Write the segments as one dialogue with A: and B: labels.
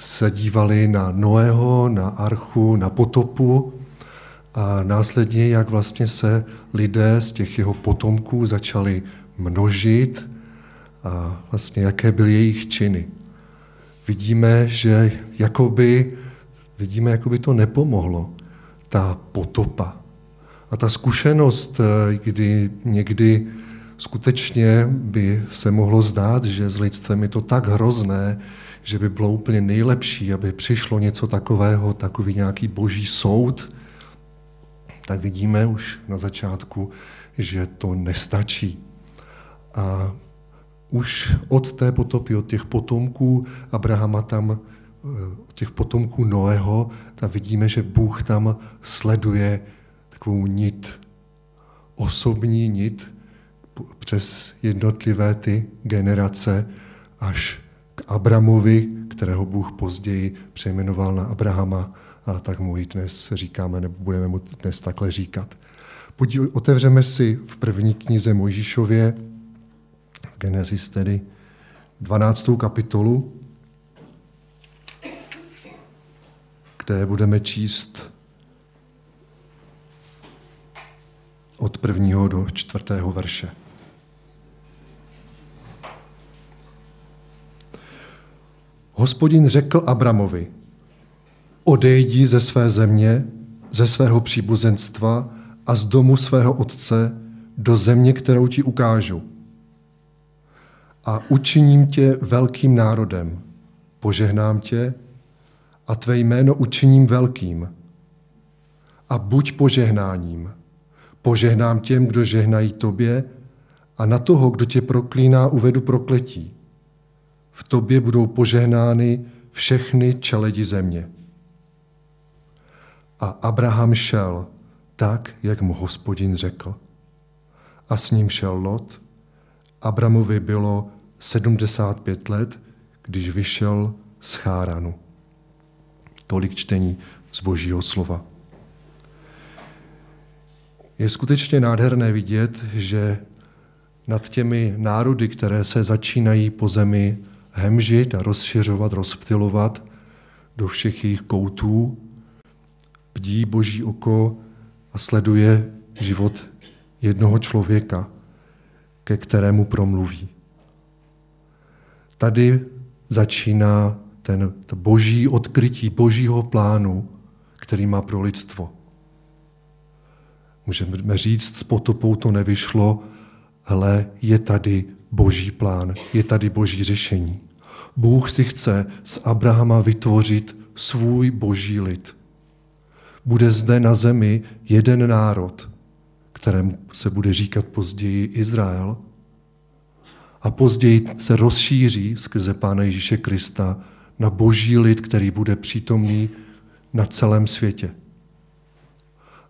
A: se dívali na Noého, na Archu, na potopu a následně, jak vlastně se lidé z těch jeho potomků začali množit a vlastně jaké byly jejich činy. Vidíme, že jakoby, vidíme, jakoby to nepomohlo, ta potopa. A ta zkušenost, kdy někdy skutečně by se mohlo zdát, že s lidstvem je to tak hrozné, že by bylo úplně nejlepší, aby přišlo něco takového, takový nějaký boží soud, tak vidíme už na začátku, že to nestačí. A už od té potopy, od těch potomků Abrahama tam, eh, od těch potomků Noého, tam vidíme, že Bůh tam sleduje takovou nit, osobní nit přes jednotlivé ty generace až Abramovi, kterého Bůh později přejmenoval na Abrahama, a tak mu ji dnes říkáme, nebo budeme mu dnes takhle říkat. Podíl, otevřeme si v první knize Mojžíšově, Genesis tedy, 12. kapitolu, kde budeme číst od prvního do čtvrtého verše. Hospodin řekl Abramovi, odejdi ze své země, ze svého příbuzenstva a z domu svého otce do země, kterou ti ukážu. A učiním tě velkým národem, požehnám tě a tvé jméno učiním velkým. A buď požehnáním. Požehnám těm, kdo žehnají tobě, a na toho, kdo tě proklíná, uvedu prokletí v tobě budou požehnány všechny čeledi země. A Abraham šel tak, jak mu hospodin řekl. A s ním šel Lot. Abramovi bylo 75 let, když vyšel z Cháranu. Tolik čtení z božího slova. Je skutečně nádherné vidět, že nad těmi národy, které se začínají po zemi hemžit a rozšiřovat, rozptilovat do všech jejich koutů, bdí boží oko a sleduje život jednoho člověka, ke kterému promluví. Tady začíná ten to boží odkrytí božího plánu, který má pro lidstvo. Můžeme říct, s potopou to nevyšlo, ale je tady boží plán, je tady boží řešení. Bůh si chce z Abrahama vytvořit svůj boží lid. Bude zde na zemi jeden národ, kterému se bude říkat později Izrael, a později se rozšíří skrze Pána Ježíše Krista na boží lid, který bude přítomný na celém světě.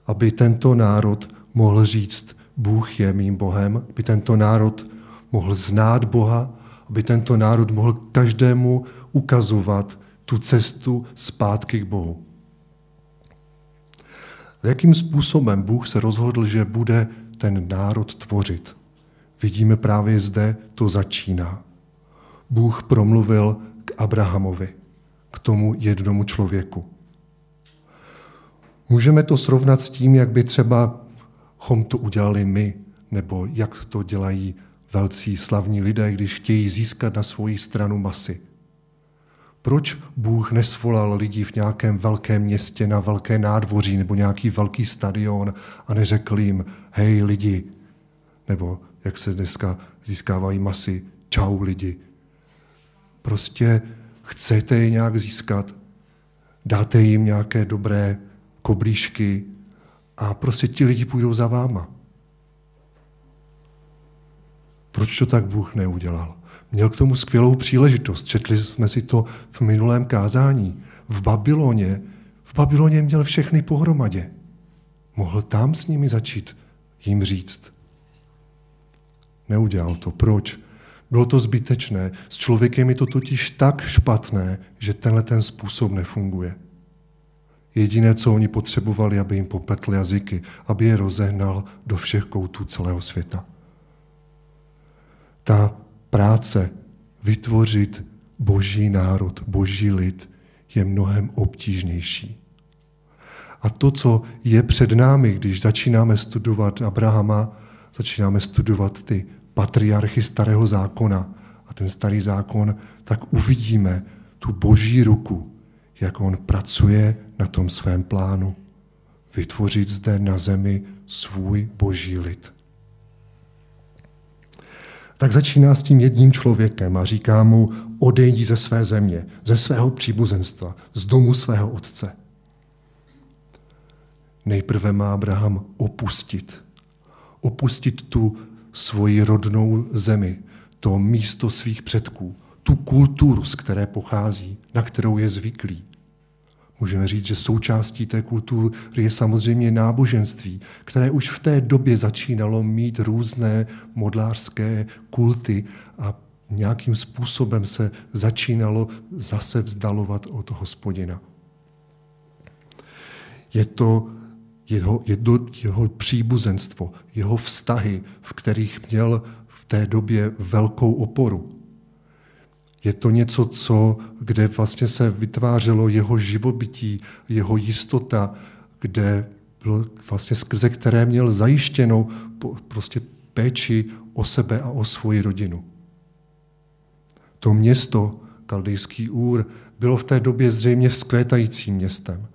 A: Aby tento národ mohl říct, Bůh je mým Bohem, aby tento národ mohl znát Boha, aby tento národ mohl každému ukazovat tu cestu zpátky k Bohu. Jakým způsobem Bůh se rozhodl, že bude ten národ tvořit? Vidíme právě zde, to začíná. Bůh promluvil k Abrahamovi, k tomu jednomu člověku. Můžeme to srovnat s tím, jak by třeba chom to udělali my, nebo jak to dělají velcí slavní lidé, když chtějí získat na svoji stranu masy. Proč Bůh nesvolal lidi v nějakém velkém městě na velké nádvoří nebo nějaký velký stadion a neřekl jim, hej lidi, nebo jak se dneska získávají masy, čau lidi. Prostě chcete je nějak získat, dáte jim nějaké dobré koblížky a prostě ti lidi půjdou za váma. Proč to tak Bůh neudělal? Měl k tomu skvělou příležitost. Četli jsme si to v minulém kázání. V Babyloně, v Babyloně měl všechny pohromadě. Mohl tam s nimi začít jim říct. Neudělal to. Proč? Bylo to zbytečné. S člověkem je to totiž tak špatné, že tenhle ten způsob nefunguje. Jediné, co oni potřebovali, aby jim popletl jazyky, aby je rozehnal do všech koutů celého světa ta práce vytvořit boží národ, boží lid je mnohem obtížnější. A to, co je před námi, když začínáme studovat Abrahama, začínáme studovat ty patriarchy starého zákona a ten starý zákon, tak uvidíme tu boží ruku, jak on pracuje na tom svém plánu. Vytvořit zde na zemi svůj boží lid. Tak začíná s tím jedním člověkem a říká mu, odejdi ze své země, ze svého příbuzenstva, z domu svého otce. Nejprve má Abraham opustit. Opustit tu svoji rodnou zemi, to místo svých předků, tu kulturu, z které pochází, na kterou je zvyklý. Můžeme říct, že součástí té kultury je samozřejmě náboženství, které už v té době začínalo mít různé modlářské kulty a nějakým způsobem se začínalo zase vzdalovat od hospodina. Je to jeho, jeho, jeho příbuzenstvo, jeho vztahy, v kterých měl v té době velkou oporu. Je to něco, co, kde vlastně se vytvářelo jeho živobytí, jeho jistota, kde bylo vlastně skrze které měl zajištěnou prostě péči o sebe a o svoji rodinu. To město, Kaldejský úr, bylo v té době zřejmě vzkvétajícím městem.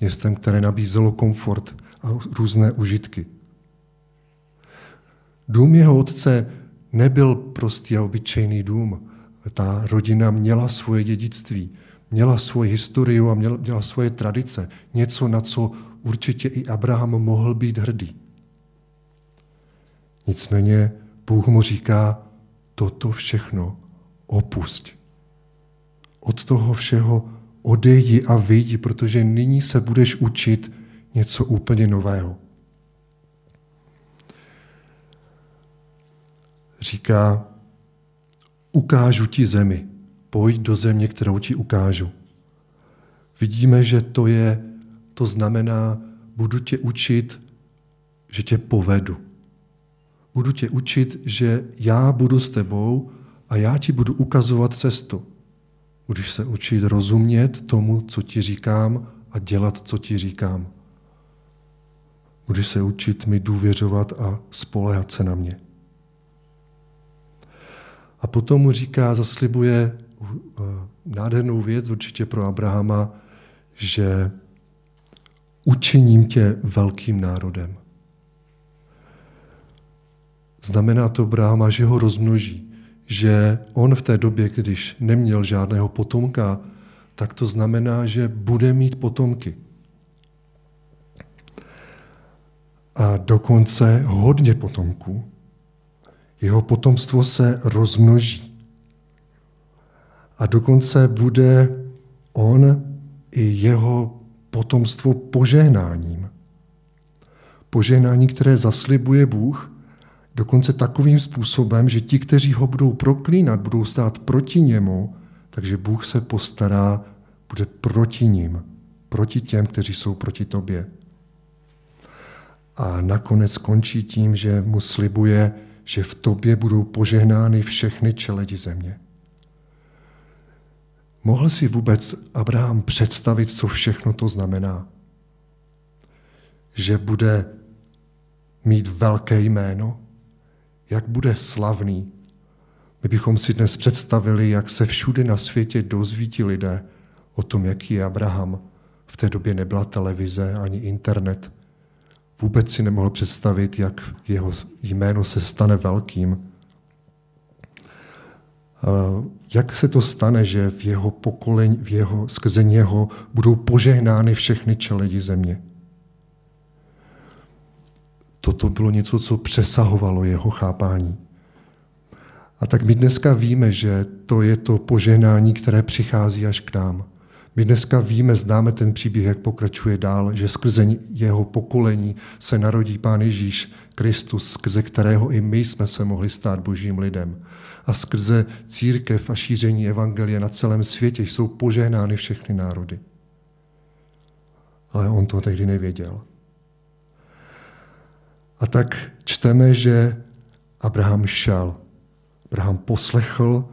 A: Městem, které nabízelo komfort a různé užitky. Dům jeho otce nebyl prostý a obyčejný dům. Ta rodina měla svoje dědictví, měla svoji historii a měla, měla svoje tradice. Něco, na co určitě i Abraham mohl být hrdý. Nicméně Bůh mu říká, toto všechno opusť. Od toho všeho odejdi a vyjdi, protože nyní se budeš učit něco úplně nového. Říká, ukážu ti zemi, pojď do země, kterou ti ukážu. Vidíme, že to je, to znamená, budu tě učit, že tě povedu. Budu tě učit, že já budu s tebou a já ti budu ukazovat cestu. Budeš se učit rozumět tomu, co ti říkám a dělat, co ti říkám. Budeš se učit mi důvěřovat a spolehat se na mě. A potom mu říká, zaslibuje uh, nádhernou věc určitě pro Abrahama, že učiním tě velkým národem. Znamená to Abrahama, že ho rozmnoží, že on v té době, když neměl žádného potomka, tak to znamená, že bude mít potomky. A dokonce hodně potomků. Jeho potomstvo se rozmnoží. A dokonce bude on i jeho potomstvo požehnáním. Požehnání, které zaslibuje Bůh, dokonce takovým způsobem, že ti, kteří ho budou proklínat, budou stát proti němu, takže Bůh se postará, bude proti ním, proti těm, kteří jsou proti tobě. A nakonec končí tím, že mu slibuje, že v tobě budou požehnány všechny čeledi země. Mohl si vůbec Abraham představit, co všechno to znamená? Že bude mít velké jméno? Jak bude slavný? My bychom si dnes představili, jak se všude na světě dozví lidé o tom, jaký je Abraham. V té době nebyla televize ani internet. Vůbec si nemohl představit, jak jeho jméno se stane velkým. Jak se to stane, že v jeho pokolení, v jeho, skrze něho budou požehnány všechny čeledi země? Toto bylo něco, co přesahovalo jeho chápání. A tak my dneska víme, že to je to požehnání, které přichází až k nám. My dneska víme, známe ten příběh, jak pokračuje dál, že skrze jeho pokolení se narodí Pán Ježíš Kristus, skrze kterého i my jsme se mohli stát božím lidem. A skrze církev a šíření evangelia na celém světě jsou požehnány všechny národy. Ale on to tehdy nevěděl. A tak čteme, že Abraham šel. Abraham poslechl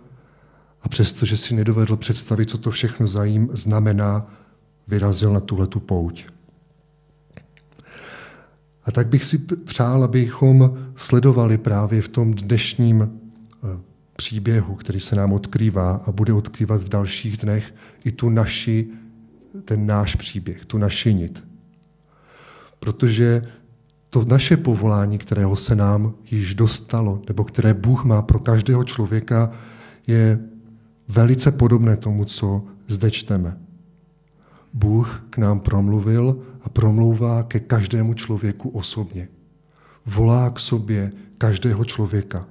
A: a přestože si nedovedl představit, co to všechno zajím znamená, vyrazil na tuhle tu pouť. A tak bych si přál, abychom sledovali právě v tom dnešním eh, příběhu, který se nám odkrývá a bude odkrývat v dalších dnech, i tu naši, ten náš příběh, tu naši nit. Protože to naše povolání, kterého se nám již dostalo, nebo které Bůh má pro každého člověka, je velice podobné tomu, co zde čteme. Bůh k nám promluvil a promlouvá ke každému člověku osobně. Volá k sobě každého člověka.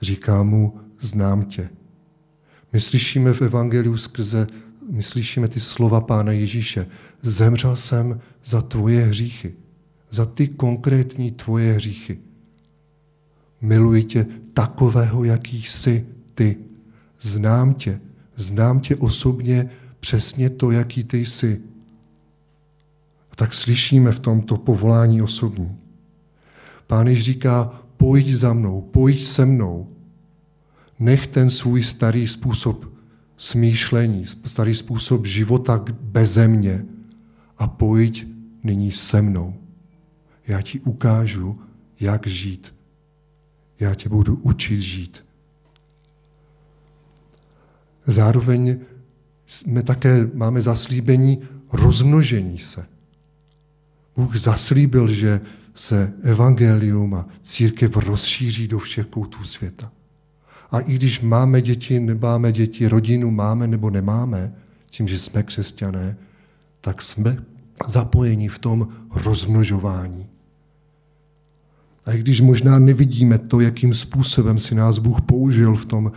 A: Říká mu, znám tě. My slyšíme v Evangeliu skrze, my slyšíme ty slova Pána Ježíše. Zemřel jsem za tvoje hříchy, za ty konkrétní tvoje hříchy. Miluji tě takového, jaký jsi ty. Znám tě, znám tě osobně přesně to, jaký ty jsi. A tak slyšíme v tomto povolání osobní. Pán Jež říká, pojď za mnou, pojď se mnou. Nech ten svůj starý způsob smýšlení, starý způsob života beze mě a pojď nyní se mnou. Já ti ukážu, jak žít. Já tě budu učit žít. Zároveň jsme také, máme zaslíbení rozmnožení se. Bůh zaslíbil, že se evangelium a církev rozšíří do všech koutů světa. A i když máme děti, nemáme děti, rodinu máme nebo nemáme, tím, že jsme křesťané, tak jsme zapojeni v tom rozmnožování. A i když možná nevidíme to, jakým způsobem si nás Bůh použil v tom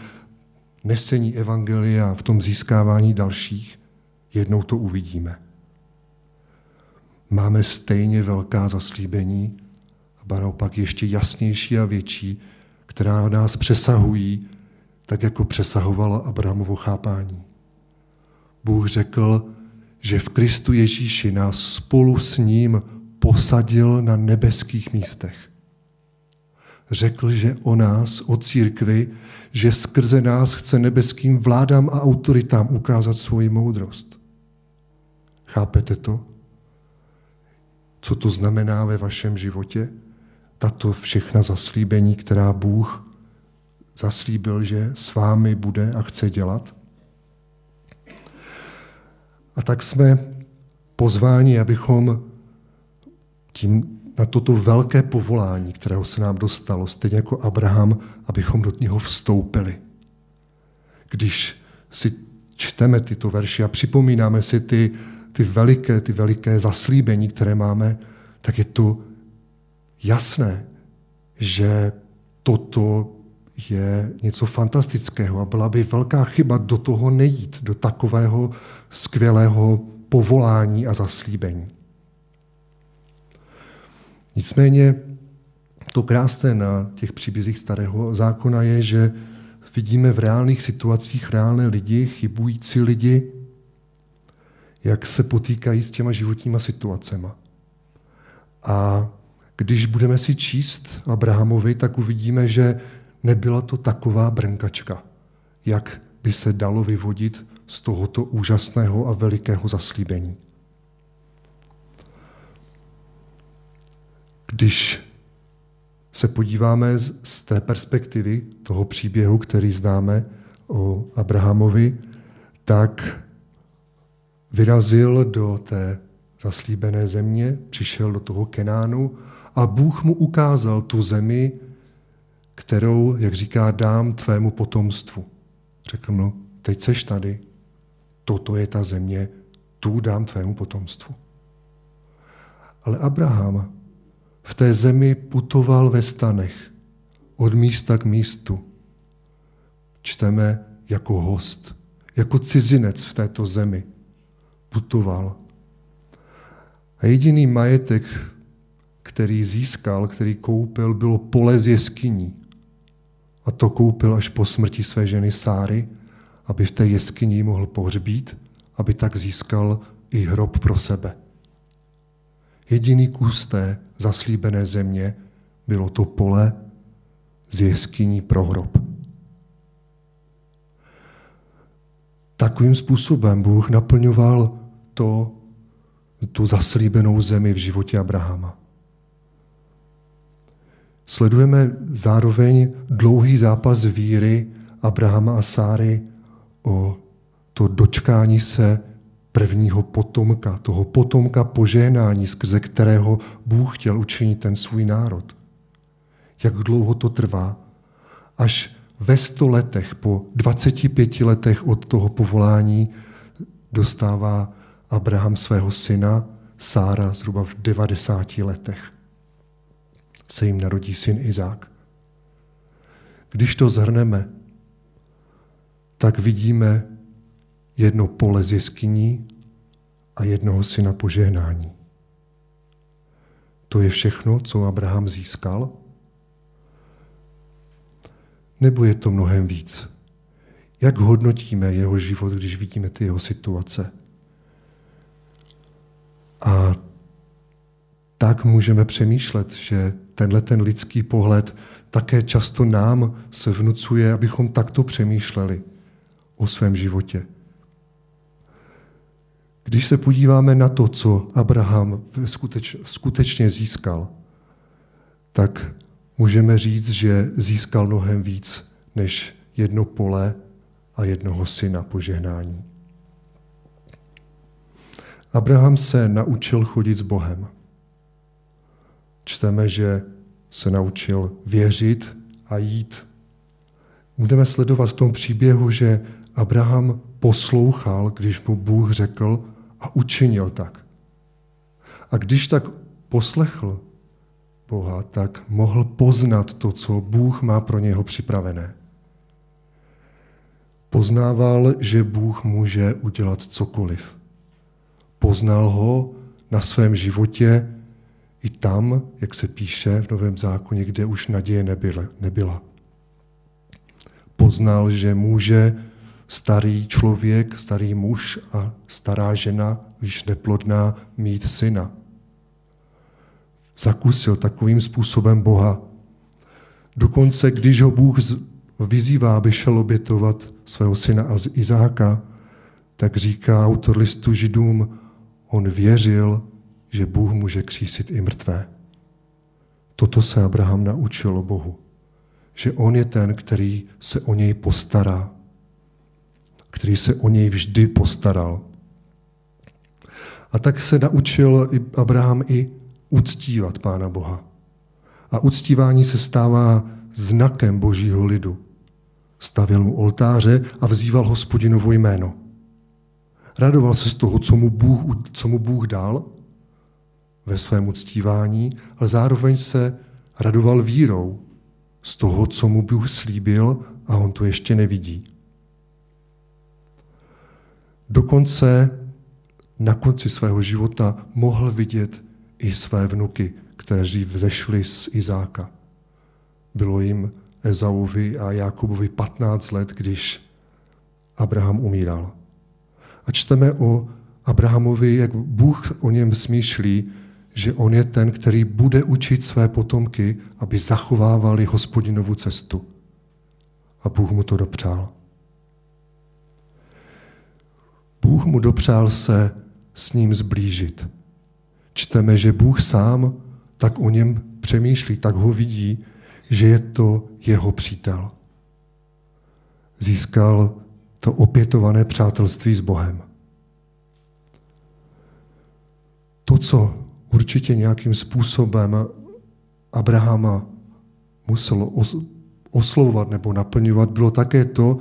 A: nesení evangelia, v tom získávání dalších, jednou to uvidíme. Máme stejně velká zaslíbení, a naopak ještě jasnější a větší, která nás přesahují, tak jako přesahovala Abrahamovo chápání. Bůh řekl, že v Kristu Ježíši nás spolu s ním posadil na nebeských místech řekl, že o nás, o církvi, že skrze nás chce nebeským vládám a autoritám ukázat svoji moudrost. Chápete to? Co to znamená ve vašem životě? Tato všechna zaslíbení, která Bůh zaslíbil, že s vámi bude a chce dělat? A tak jsme pozváni, abychom tím na toto velké povolání, kterého se nám dostalo, stejně jako Abraham, abychom do něho vstoupili. Když si čteme tyto verše a připomínáme si ty, ty veliké, ty veliké zaslíbení, které máme, tak je to jasné, že toto je něco fantastického a byla by velká chyba do toho nejít, do takového skvělého povolání a zaslíbení. Nicméně to krásné na těch příbězích starého zákona je, že vidíme v reálných situacích reálné lidi, chybující lidi, jak se potýkají s těma životníma situacemi. A když budeme si číst Abrahamovi, tak uvidíme, že nebyla to taková brnkačka, jak by se dalo vyvodit z tohoto úžasného a velikého zaslíbení. Když se podíváme z té perspektivy toho příběhu, který známe o Abrahamovi, tak vyrazil do té zaslíbené země, přišel do toho Kenánu a Bůh mu ukázal tu zemi, kterou, jak říká, dám tvému potomstvu. Řekl mu, teď seš tady, toto je ta země, tu dám tvému potomstvu. Ale Abraham v té zemi putoval ve stanech od místa k místu. Čteme jako host, jako cizinec v této zemi. Putoval. A jediný majetek, který získal, který koupil, bylo pole z jeskyní. A to koupil až po smrti své ženy Sáry, aby v té jeskyni mohl pohřbít, aby tak získal i hrob pro sebe. Jediný kus té zaslíbené země bylo to pole z jeskyní pro hrob. takovým způsobem Bůh naplňoval to, tu zaslíbenou zemi v životě Abrahama. Sledujeme zároveň dlouhý zápas víry Abrahama a Sáry o to dočkání se prvního potomka, toho potomka požehnání, skrze kterého Bůh chtěl učinit ten svůj národ. Jak dlouho to trvá, až ve sto letech, po 25 letech od toho povolání, dostává Abraham svého syna, Sára zhruba v 90 letech. Se jim narodí syn Izák. Když to zhrneme, tak vidíme jedno pole z jeskyní a jednoho syna požehnání. To je všechno, co Abraham získal? Nebo je to mnohem víc? Jak hodnotíme jeho život, když vidíme ty jeho situace? A tak můžeme přemýšlet, že tenhle ten lidský pohled také často nám se vnucuje, abychom takto přemýšleli o svém životě. Když se podíváme na to, co Abraham skuteč, skutečně získal, tak můžeme říct, že získal mnohem víc než jedno pole a jednoho syna požehnání. Abraham se naučil chodit s Bohem. Čteme, že se naučil věřit a jít. Budeme sledovat v tom příběhu, že Abraham poslouchal, když mu Bůh řekl a učinil tak. A když tak poslechl Boha, tak mohl poznat to, co Bůh má pro něho připravené. Poznával, že Bůh může udělat cokoliv. Poznal ho na svém životě i tam, jak se píše v Novém zákoně, kde už naděje nebyla. Poznal, že může starý člověk, starý muž a stará žena, již neplodná, mít syna. Zakusil takovým způsobem Boha. Dokonce, když ho Bůh vyzývá, aby šel obětovat svého syna Izáka, tak říká autor listu Židům, on věřil, že Bůh může křísit i mrtvé. Toto se Abraham naučil o Bohu. Že on je ten, který se o něj postará. Který se o něj vždy postaral. A tak se naučil Abraham i uctívat Pána Boha. A uctívání se stává znakem božího lidu. Stavěl mu oltáře a vzýval hospodinovo jméno. Radoval se z toho, co mu Bůh, co mu Bůh dal ve svém uctívání, ale zároveň se radoval vírou z toho, co mu Bůh slíbil a on to ještě nevidí. Dokonce na konci svého života mohl vidět i své vnuky, kteří vzešli z Izáka. Bylo jim Ezauvi a Jakubovi 15 let, když Abraham umíral. A čteme o Abrahamovi, jak Bůh o něm smýšlí, že on je ten, který bude učit své potomky, aby zachovávali hospodinovu cestu. A Bůh mu to dopřál. Bůh mu dopřál se s ním zblížit. Čteme, že Bůh sám tak o něm přemýšlí, tak ho vidí, že je to jeho přítel. Získal to opětované přátelství s Bohem. To, co určitě nějakým způsobem Abrahama muselo oslovovat nebo naplňovat, bylo také to,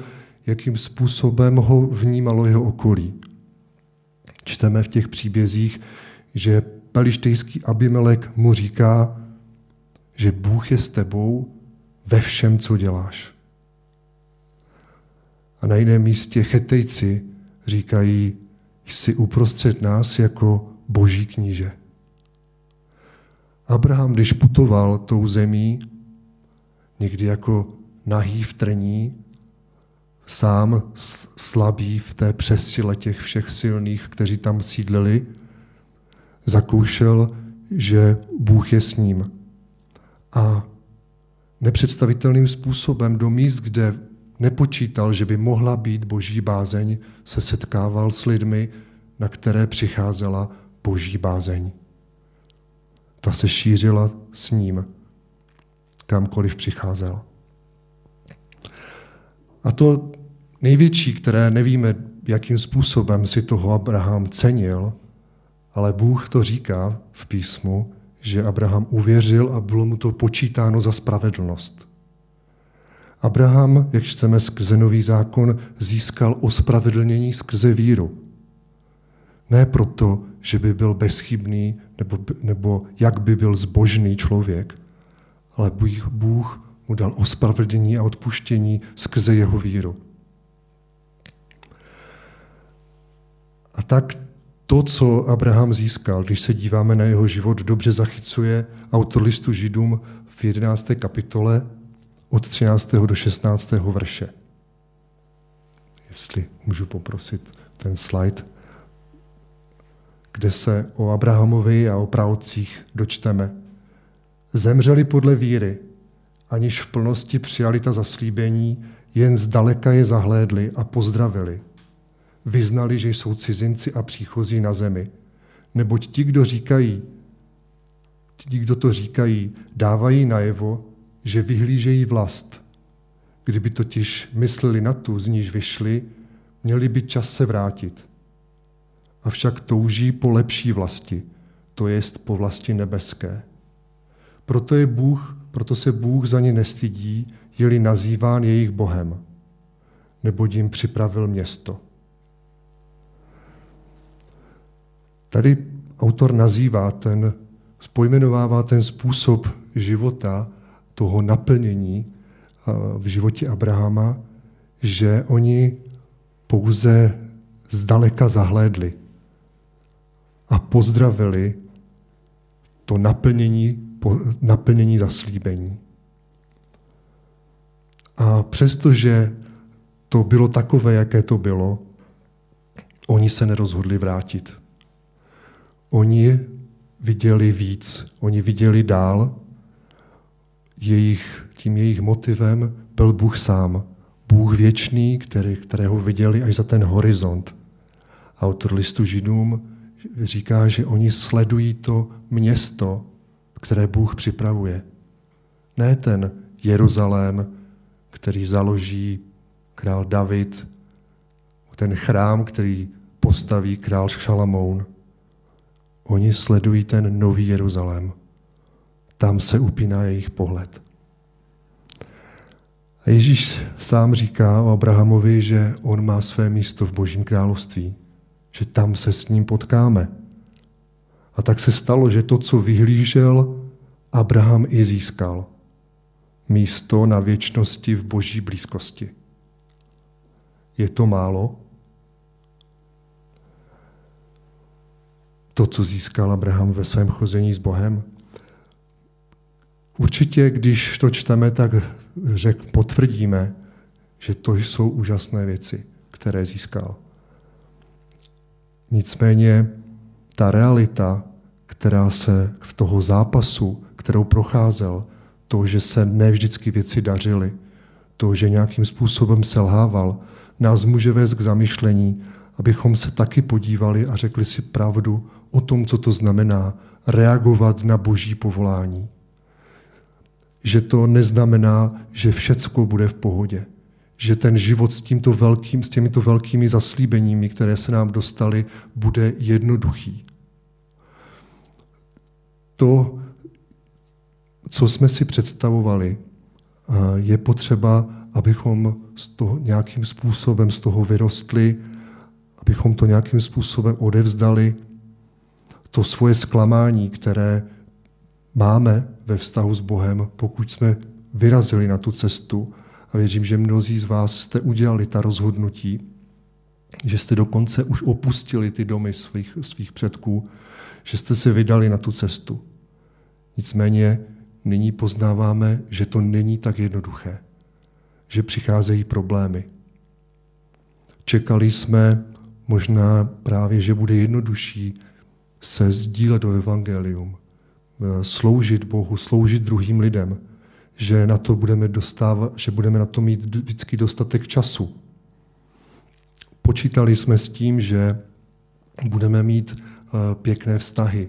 A: jakým způsobem ho vnímalo jeho okolí. Čteme v těch příbězích, že pelištejský Abimelek mu říká, že Bůh je s tebou ve všem, co děláš. A na jiném místě chetejci říkají, jsi uprostřed nás jako boží kníže. Abraham, když putoval tou zemí, někdy jako nahý v trní, sám slabý v té přesile těch všech silných, kteří tam sídlili, zakoušel, že Bůh je s ním. A nepředstavitelným způsobem do míst, kde nepočítal, že by mohla být boží bázeň, se setkával s lidmi, na které přicházela boží bázeň. Ta se šířila s ním, kamkoliv přicházel. A to největší, které nevíme, jakým způsobem si toho Abraham cenil, ale Bůh to říká v písmu, že Abraham uvěřil a bylo mu to počítáno za spravedlnost. Abraham, jak čteme skrze nový zákon, získal ospravedlnění skrze víru. Ne proto, že by byl bezchybný nebo, nebo jak by byl zbožný člověk, ale Bůh, Bůh mu dal ospravedlnění a odpuštění skrze jeho víru. A tak to, co Abraham získal, když se díváme na jeho život, dobře zachycuje autor listu Židům v 11. kapitole od 13. do 16. verše. Jestli můžu poprosit ten slide, kde se o Abrahamovi a o pravcích dočteme. Zemřeli podle víry, aniž v plnosti přijali ta zaslíbení, jen zdaleka je zahlédli a pozdravili – vyznali, že jsou cizinci a příchozí na zemi. Neboť ti, kdo říkají, ti, kdo to říkají, dávají najevo, že vyhlížejí vlast. Kdyby totiž mysleli na tu, z níž vyšli, měli by čas se vrátit. Avšak touží po lepší vlasti, to jest po vlasti nebeské. Proto, je Bůh, proto se Bůh za ně nestydí, je-li nazýván jejich Bohem, nebo jim připravil město. Tady autor nazývá ten, spojmenovává ten způsob života, toho naplnění v životě Abrahama, že oni pouze zdaleka zahlédli a pozdravili to naplnění, naplnění zaslíbení. A přestože to bylo takové, jaké to bylo, oni se nerozhodli vrátit. Oni viděli víc, oni viděli dál. Jejich, tím jejich motivem byl Bůh sám. Bůh věčný, který, kterého viděli až za ten horizont. Autor listu Židům říká, že oni sledují to město, které Bůh připravuje. Ne ten Jeruzalém, který založí král David, ten chrám, který postaví král Šalamoun. Oni sledují ten nový Jeruzalém. Tam se upíná jejich pohled. A Ježíš sám říká o Abrahamovi, že on má své místo v Božím království, že tam se s ním potkáme. A tak se stalo, že to, co vyhlížel, Abraham i získal. Místo na věčnosti v Boží blízkosti. Je to málo? to, co získal Abraham ve svém chození s Bohem? Určitě, když to čteme, tak řek, potvrdíme, že to jsou úžasné věci, které získal. Nicméně ta realita, která se v toho zápasu, kterou procházel, to, že se ne vždycky věci dařily, to, že nějakým způsobem selhával, nás může vést k zamyšlení, abychom se taky podívali a řekli si pravdu o tom, co to znamená reagovat na boží povolání. Že to neznamená, že všecko bude v pohodě. Že ten život s, tímto velkým, s těmito velkými zaslíbeními, které se nám dostaly, bude jednoduchý. To, co jsme si představovali, je potřeba, abychom z toho, nějakým způsobem z toho vyrostli, abychom to nějakým způsobem odevzdali to svoje zklamání, které máme ve vztahu s Bohem, pokud jsme vyrazili na tu cestu. Věřím, že mnozí z vás jste udělali ta rozhodnutí, že jste dokonce už opustili ty domy svých, svých předků, že jste se vydali na tu cestu. Nicméně nyní poznáváme, že to není tak jednoduché, že přicházejí problémy. Čekali jsme možná právě, že bude jednodušší se sdílet do evangelium, sloužit Bohu, sloužit druhým lidem, že na to budeme dostávat, že budeme na to mít vždycky dostatek času. Počítali jsme s tím, že budeme mít uh, pěkné vztahy.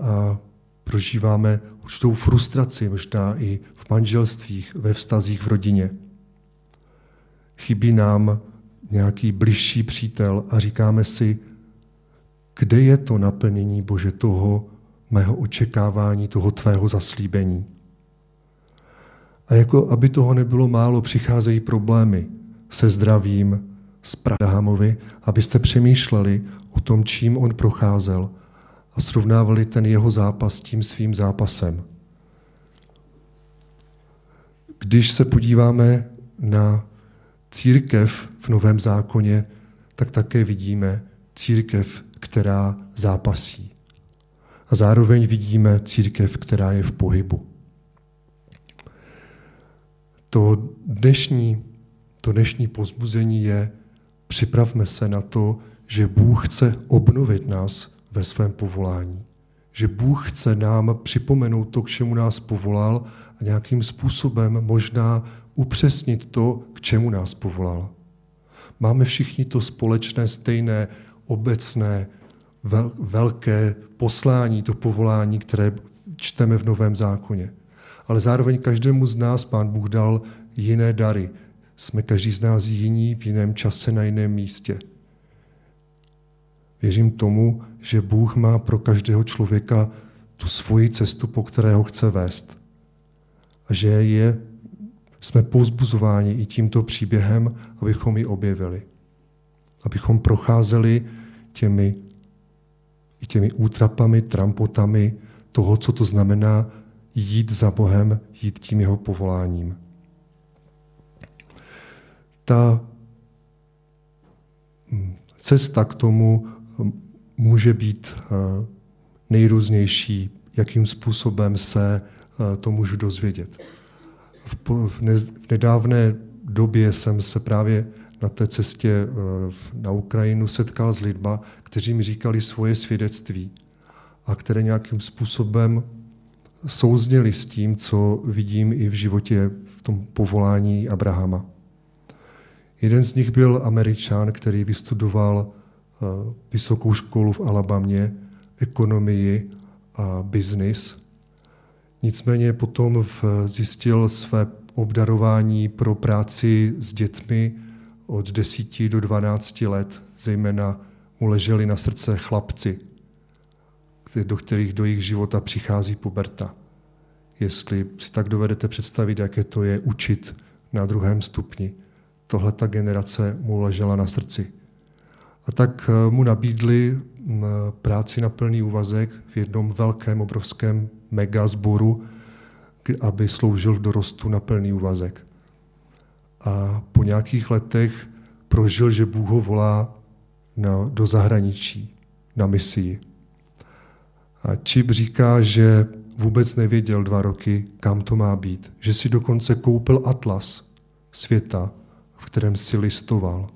A: A prožíváme určitou frustraci, možná i v manželstvích, ve vztazích v rodině. Chybí nám nějaký bližší přítel a říkáme si, kde je to naplnění Bože toho mého očekávání, toho tvého zaslíbení. A jako aby toho nebylo málo, přicházejí problémy se zdravím, s Pradahamovi, abyste přemýšleli o tom, čím on procházel a srovnávali ten jeho zápas s tím svým zápasem. Když se podíváme na církev v Novém zákoně, tak také vidíme církev, která zápasí. A zároveň vidíme církev, která je v pohybu. To dnešní, to dnešní pozbuzení je, připravme se na to, že Bůh chce obnovit nás ve svém povolání. Že Bůh chce nám připomenout to, k čemu nás povolal a nějakým způsobem možná upřesnit to, k čemu nás povolal. Máme všichni to společné, stejné, obecné, vel, velké poslání, to povolání, které čteme v Novém zákoně. Ale zároveň každému z nás Pán Bůh dal jiné dary. Jsme každý z nás jiní v jiném čase na jiném místě. Věřím tomu, že Bůh má pro každého člověka tu svoji cestu, po které ho chce vést. A že je, jsme pouzbuzováni i tímto příběhem, abychom ji objevili. Abychom procházeli těmi, i těmi útrapami, trampotami toho, co to znamená jít za Bohem, jít tím jeho povoláním. Ta hm, cesta k tomu může být eh, nejrůznější, jakým způsobem se eh, to můžu dozvědět. V nedávné době jsem se právě na té cestě eh, na Ukrajinu setkal s lidma, kteří mi říkali svoje svědectví a které nějakým způsobem souzněli s tím, co vidím i v životě v tom povolání Abrahama. Jeden z nich byl Američan, který vystudoval Eh, vysokou školu v Alabamě, ekonomii a biznis. Nicméně potom zjistil své obdarování pro práci s dětmi od 10 do 12 let, zejména mu leželi na srdce chlapci, do kterých do jejich života přichází puberta. Jestli si tak dovedete představit, jaké to je učit na druhém stupni. Tohle ta generace mu ležela na srdci. A tak eh, mu nabídli mm, práci na plný úvazek v jednom velkém, obrovském megazboru, aby sloužil v dorostu na plný úvazek. A po nějakých letech prožil, že Bůh ho volá na, do zahraničí, na misii. A Čip říká, že vůbec nevěděl dva roky, kam to má být. Že si dokonce koupil atlas světa, v kterém si listoval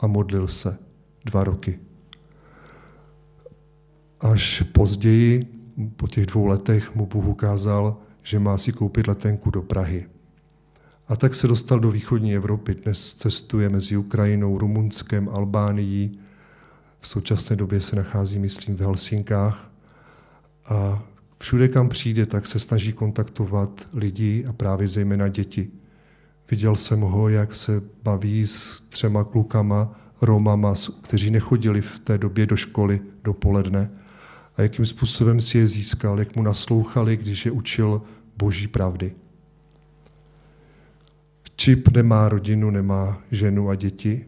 A: a modlil se dva roky. Až později, po těch dvou letech, mu Bůh ukázal, že má si koupit letenku do Prahy. A tak se dostal do východní Evropy. Dnes cestuje mezi Ukrajinou, Rumunskem, Albánií. V současné době se nachází, myslím, v Helsinkách. A všude, kam přijde, tak se snaží kontaktovat lidi a právě zejména děti. Viděl jsem ho, jak se baví s třema klukama Romama, kteří nechodili v té době do školy dopoledne a jakým způsobem si je získal, jak mu naslouchali, když je učil boží pravdy. Čip nemá rodinu, nemá ženu a děti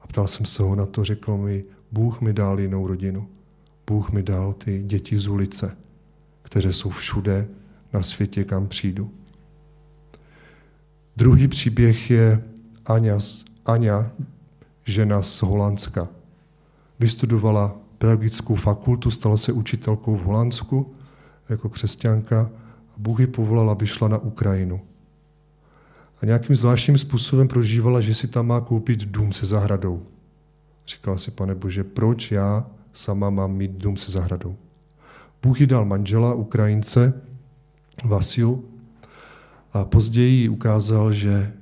A: a ptal jsem se ho na to, řekl mi, Bůh mi dal jinou rodinu. Bůh mi dal ty děti z ulice, které jsou všude na světě, kam přijdu. Druhý příběh je Aňa, Aňa žena z Holandska. Vystudovala pedagogickou fakultu, stala se učitelkou v Holandsku jako křesťanka a Bůh ji povolal, aby šla na Ukrajinu. A nějakým zvláštním způsobem prožívala, že si tam má koupit dům se zahradou. Říkala si, pane Bože, proč já sama mám mít dům se zahradou? Bůh jí dal manžela, Ukrajince, Vasiu, A později ukázal, že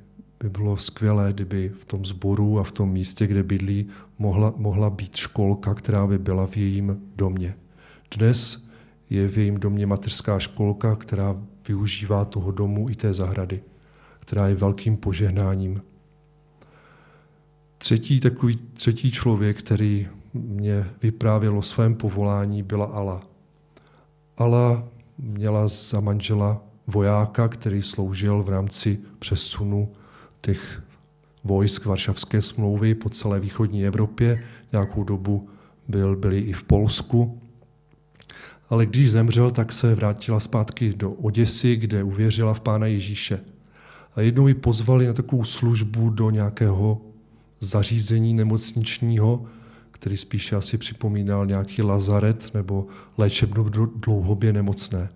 A: by bylo skvělé, kdyby v tom sboru a v tom místě, kde bydlí, mohla, mohla být školka, která by byla v jejím domě. Dnes je v jejím domě mateřská školka, která využívá toho domu i té zahrady, která je velkým požehnáním. Třetí takový třetí člověk, který mě vyprávěl o svém povolání, byla Ala. Ala měla za manžela vojáka, který sloužil v rámci přesunu těch vojsk Varšavské smlouvy po celé východní Evropě. Nějakou dobu byl, byli i v Polsku. Ale když zemřel, tak se vrátila zpátky do Oděsy, kde uvěřila v Pána Ježíše. A jednou ji pozvali na takovou službu do nějakého zařízení nemocničního, který spíše asi připomínal nějaký lazaret nebo léčebnu dlouhobě nemocné.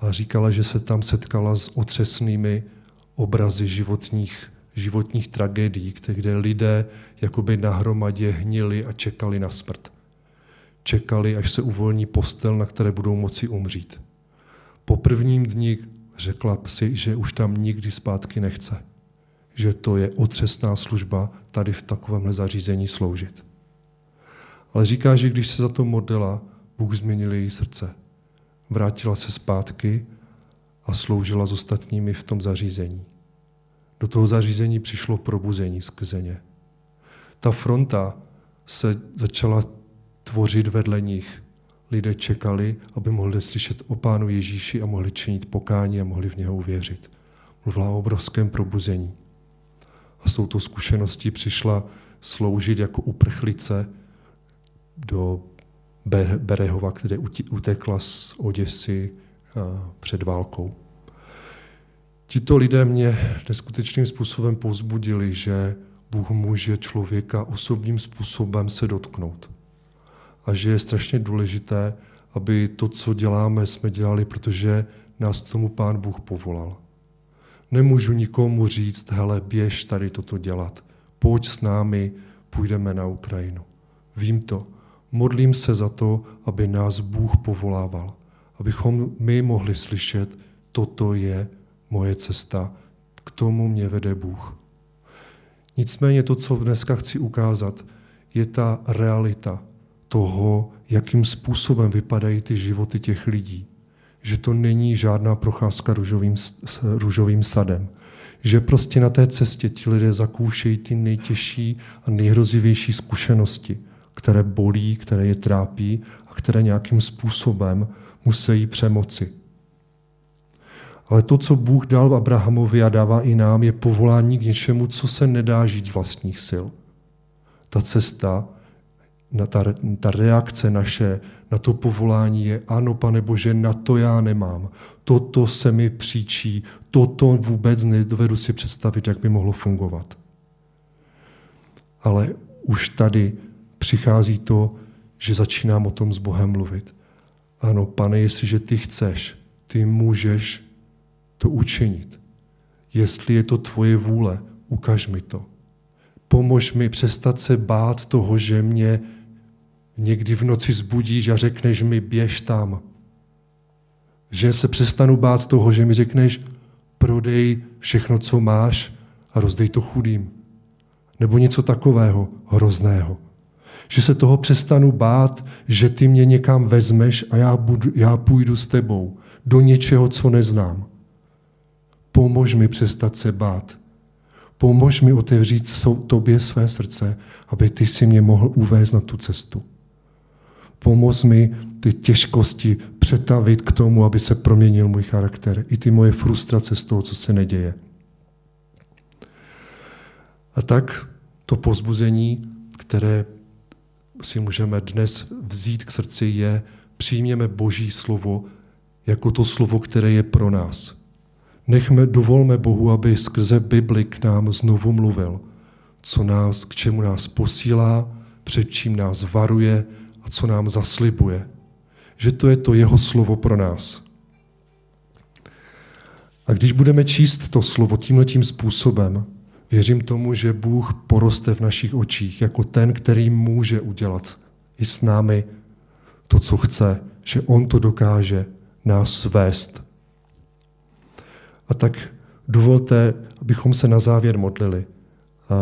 A: A říkala, že se tam setkala s otřesnými obrazy životních, životních tragédií, kde lidé jakoby nahromadě hnili a čekali na smrt. Čekali, až se uvolní postel, na které budou moci umřít. Po prvním dni řekla si, že už tam nikdy zpátky nechce. Že to je otřesná služba tady v takovémhle zařízení sloužit. Ale říká, že když se za to modlila, Bůh změnil její srdce. Vrátila se zpátky a sloužila s ostatními v tom zařízení. Do toho zařízení přišlo probuzení skrze ně. Ta fronta se začala tvořit vedle nich. Lidé čekali, aby mohli slyšet o Pánu Ježíši a mohli činit pokání a mohli v něho uvěřit. Mluvila o obrovském probuzení. A s touto zkušeností přišla sloužit jako uprchlice do Berehova, kde utekla z Oděsy před válkou. Tito lidé mě neskutečným způsobem povzbudili, že Bůh může člověka osobním způsobem se dotknout. A že je strašně důležité, aby to, co děláme, jsme dělali, protože nás tomu Pán Bůh povolal. Nemůžu nikomu říct, hele, běž tady toto dělat. Pojď s námi, půjdeme na Ukrajinu. Vím to. Modlím se za to, aby nás Bůh povolával. Abychom my mohli slyšet, toto je moje cesta, k tomu mě vede Bůh. Nicméně to, co dneska chci ukázat, je ta realita toho, jakým způsobem vypadají ty životy těch lidí. Že to není žádná procházka růžovým, růžovým sadem. Že prostě na té cestě ti lidé zakoušejí ty nejtěžší a nejhrozivější zkušenosti, které bolí, které je trápí a které nějakým způsobem musí přemoci. Ale to, co Bůh dal Abrahamovi a dává i nám, je povolání k něčemu, co se nedá žít z vlastních sil. Ta cesta, ta, ta reakce naše na to povolání je, ano, pane Bože, na to já nemám. Toto se mi příčí, toto vůbec nedovedu si představit, jak by mohlo fungovat. Ale už tady přichází to, že začínám o tom s Bohem mluvit. Ano, pane, jestliže ty chceš, ty můžeš to učinit. Jestli je to tvoje vůle, ukaž mi to. Pomož mi přestat se bát toho, že mě někdy v noci zbudíš a řekneš mi, běž tam. Že se přestanu bát toho, že mi řekneš, prodej všechno, co máš a rozdej to chudým. Nebo něco takového hrozného. Že se toho přestanu bát, že ty mě někam vezmeš a já, budu, já půjdu s tebou do něčeho, co neznám. Pomož mi přestat se bát. Pomož mi otevřít tobě své srdce, aby ty si mě mohl uvést na tu cestu. Pomoz mi ty těžkosti přetavit k tomu, aby se proměnil můj charakter. I ty moje frustrace z toho, co se neděje. A tak to pozbuzení, které si můžeme dnes vzít k srdci, je přijměme Boží slovo jako to slovo, které je pro nás. Nechme, dovolme Bohu, aby skrze Bibli k nám znovu mluvil, co nás, k čemu nás posílá, před čím nás varuje a co nám zaslibuje. Že to je to jeho slovo pro nás. A když budeme číst to slovo tímhletím způsobem, věřím tomu, že Bůh poroste v našich očích jako ten, který může udělat i s námi to, co chce, že On to dokáže nás vést A tak dovolte, abychom se na závěr modlili. A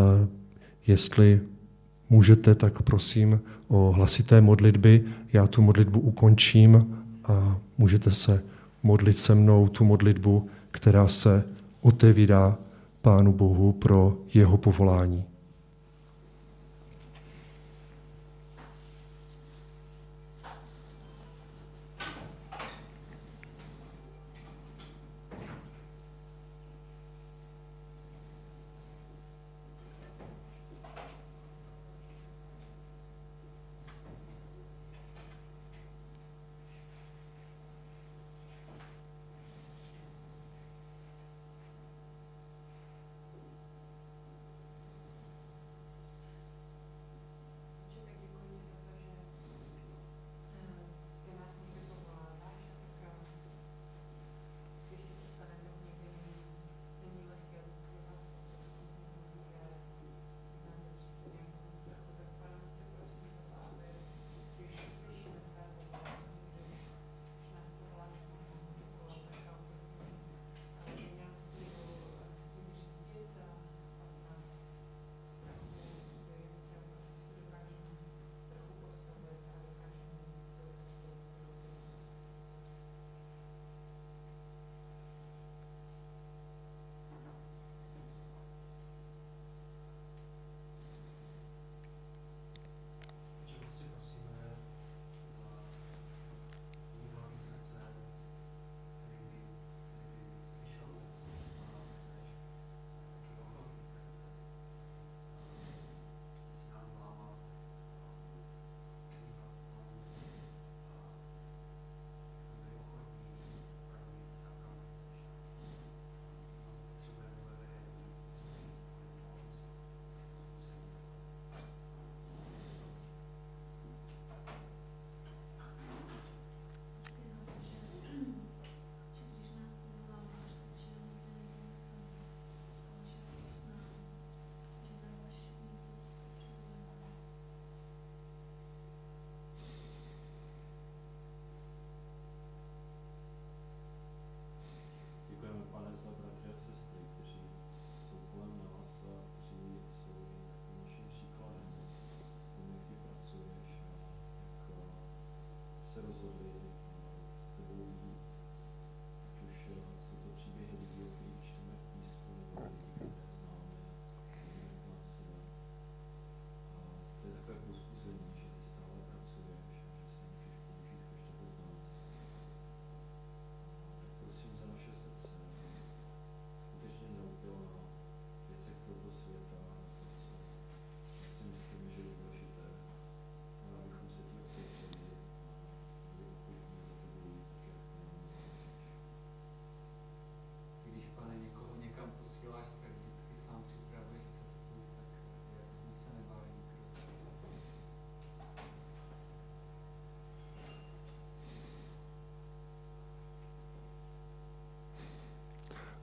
A: jestli můžete, tak prosím o hlasité modlitby. Já tu modlitbu ukončím a můžete se modlit se mnou tu modlitbu, která se otevírá Pánu Bohu pro jeho povolání.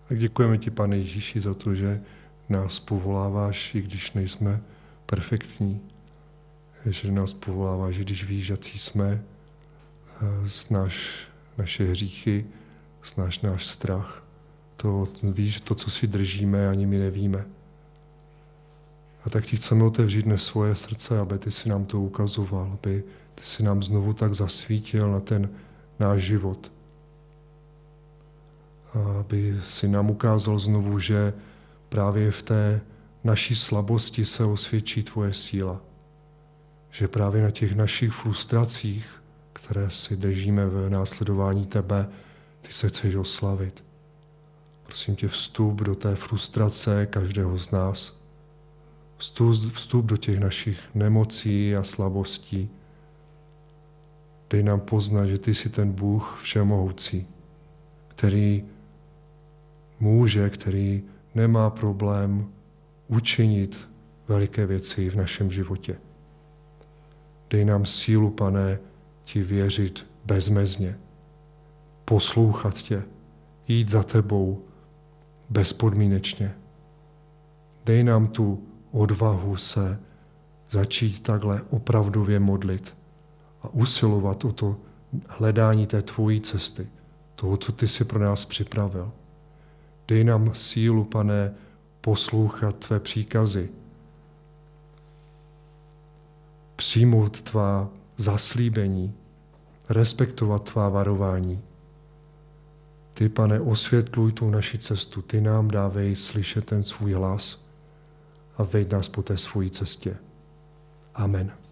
A: Tak děkujeme ti, pane Ježíši, za to, že nás povoláváš, i když nejsme perfektní. Že nás povoláváš, když víš, jaký jsme, znáš naše hříchy, znáš náš strach. To víš, to, co si držíme, ani my nevíme. A tak ti chceme otevřít dnes svoje srdce, aby ty si nám to ukazoval, aby ty si nám znovu tak zasvítil na ten náš život aby si nám ukázal znovu, že právě v té naší slabosti se osvědčí tvoje síla. Že právě na těch našich frustracích, které si držíme v následování tebe, ty se chceš oslavit. Prosím tě, vstup do té frustrace každého z nás. Vstup, vstup do těch našich nemocí a slabostí. Dej nám poznat, že ty jsi ten Bůh všemohoucí, který muže, který nemá problém učinit veliké věci v našem životě. Dej nám sílu, pane, ti věřit bezmezně, poslouchat tě, jít za tebou bezpodmínečně. Dej nám tu odvahu se začít takhle opravdově modlit a usilovat o to hledání té tvojí cesty, toho, co ty si pro nás připravil. Dej nám sílu, pane, poslouchat tvé příkazy, přijmout tvá zaslíbení, respektovat tvá varování. Ty, pane, osvětluj tu naši cestu, ty nám dávej slyšet ten svůj hlas a veď nás po té svojí cestě. Amen.